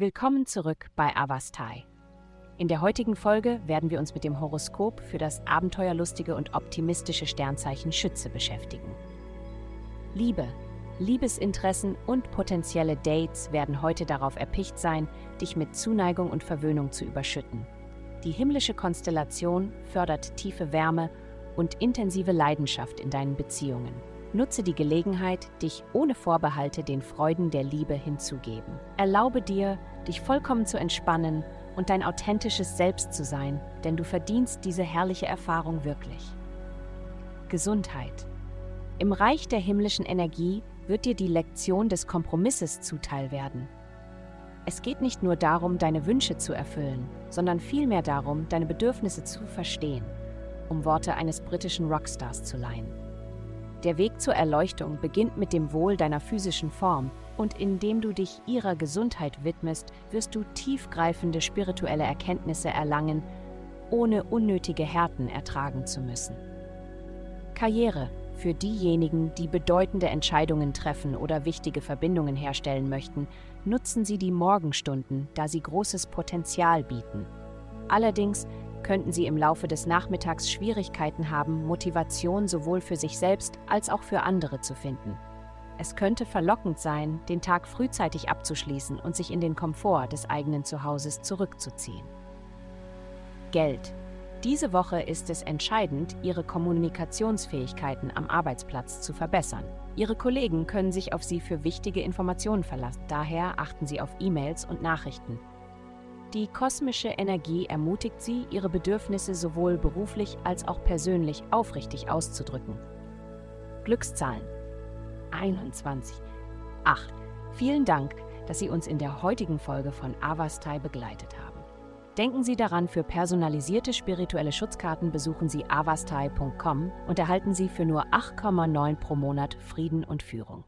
Willkommen zurück bei Avastai. In der heutigen Folge werden wir uns mit dem Horoskop für das abenteuerlustige und optimistische Sternzeichen Schütze beschäftigen. Liebe, Liebesinteressen und potenzielle Dates werden heute darauf erpicht sein, dich mit Zuneigung und Verwöhnung zu überschütten. Die himmlische Konstellation fördert tiefe Wärme und intensive Leidenschaft in deinen Beziehungen. Nutze die Gelegenheit, dich ohne Vorbehalte den Freuden der Liebe hinzugeben. Erlaube dir, dich vollkommen zu entspannen und dein authentisches Selbst zu sein, denn du verdienst diese herrliche Erfahrung wirklich. Gesundheit. Im Reich der himmlischen Energie wird dir die Lektion des Kompromisses zuteil werden. Es geht nicht nur darum, deine Wünsche zu erfüllen, sondern vielmehr darum, deine Bedürfnisse zu verstehen, um Worte eines britischen Rockstars zu leihen. Der Weg zur Erleuchtung beginnt mit dem Wohl deiner physischen Form und indem du dich ihrer Gesundheit widmest, wirst du tiefgreifende spirituelle Erkenntnisse erlangen, ohne unnötige Härten ertragen zu müssen. Karriere für diejenigen, die bedeutende Entscheidungen treffen oder wichtige Verbindungen herstellen möchten, nutzen sie die Morgenstunden, da sie großes Potenzial bieten. Allerdings könnten Sie im Laufe des Nachmittags Schwierigkeiten haben, Motivation sowohl für sich selbst als auch für andere zu finden. Es könnte verlockend sein, den Tag frühzeitig abzuschließen und sich in den Komfort des eigenen Zuhauses zurückzuziehen. Geld. Diese Woche ist es entscheidend, Ihre Kommunikationsfähigkeiten am Arbeitsplatz zu verbessern. Ihre Kollegen können sich auf Sie für wichtige Informationen verlassen, daher achten Sie auf E-Mails und Nachrichten. Die kosmische Energie ermutigt sie, ihre Bedürfnisse sowohl beruflich als auch persönlich aufrichtig auszudrücken. Glückszahlen 21. 8. Vielen Dank, dass Sie uns in der heutigen Folge von Avastai begleitet haben. Denken Sie daran, für personalisierte spirituelle Schutzkarten besuchen Sie avastai.com und erhalten Sie für nur 8,9 pro Monat Frieden und Führung.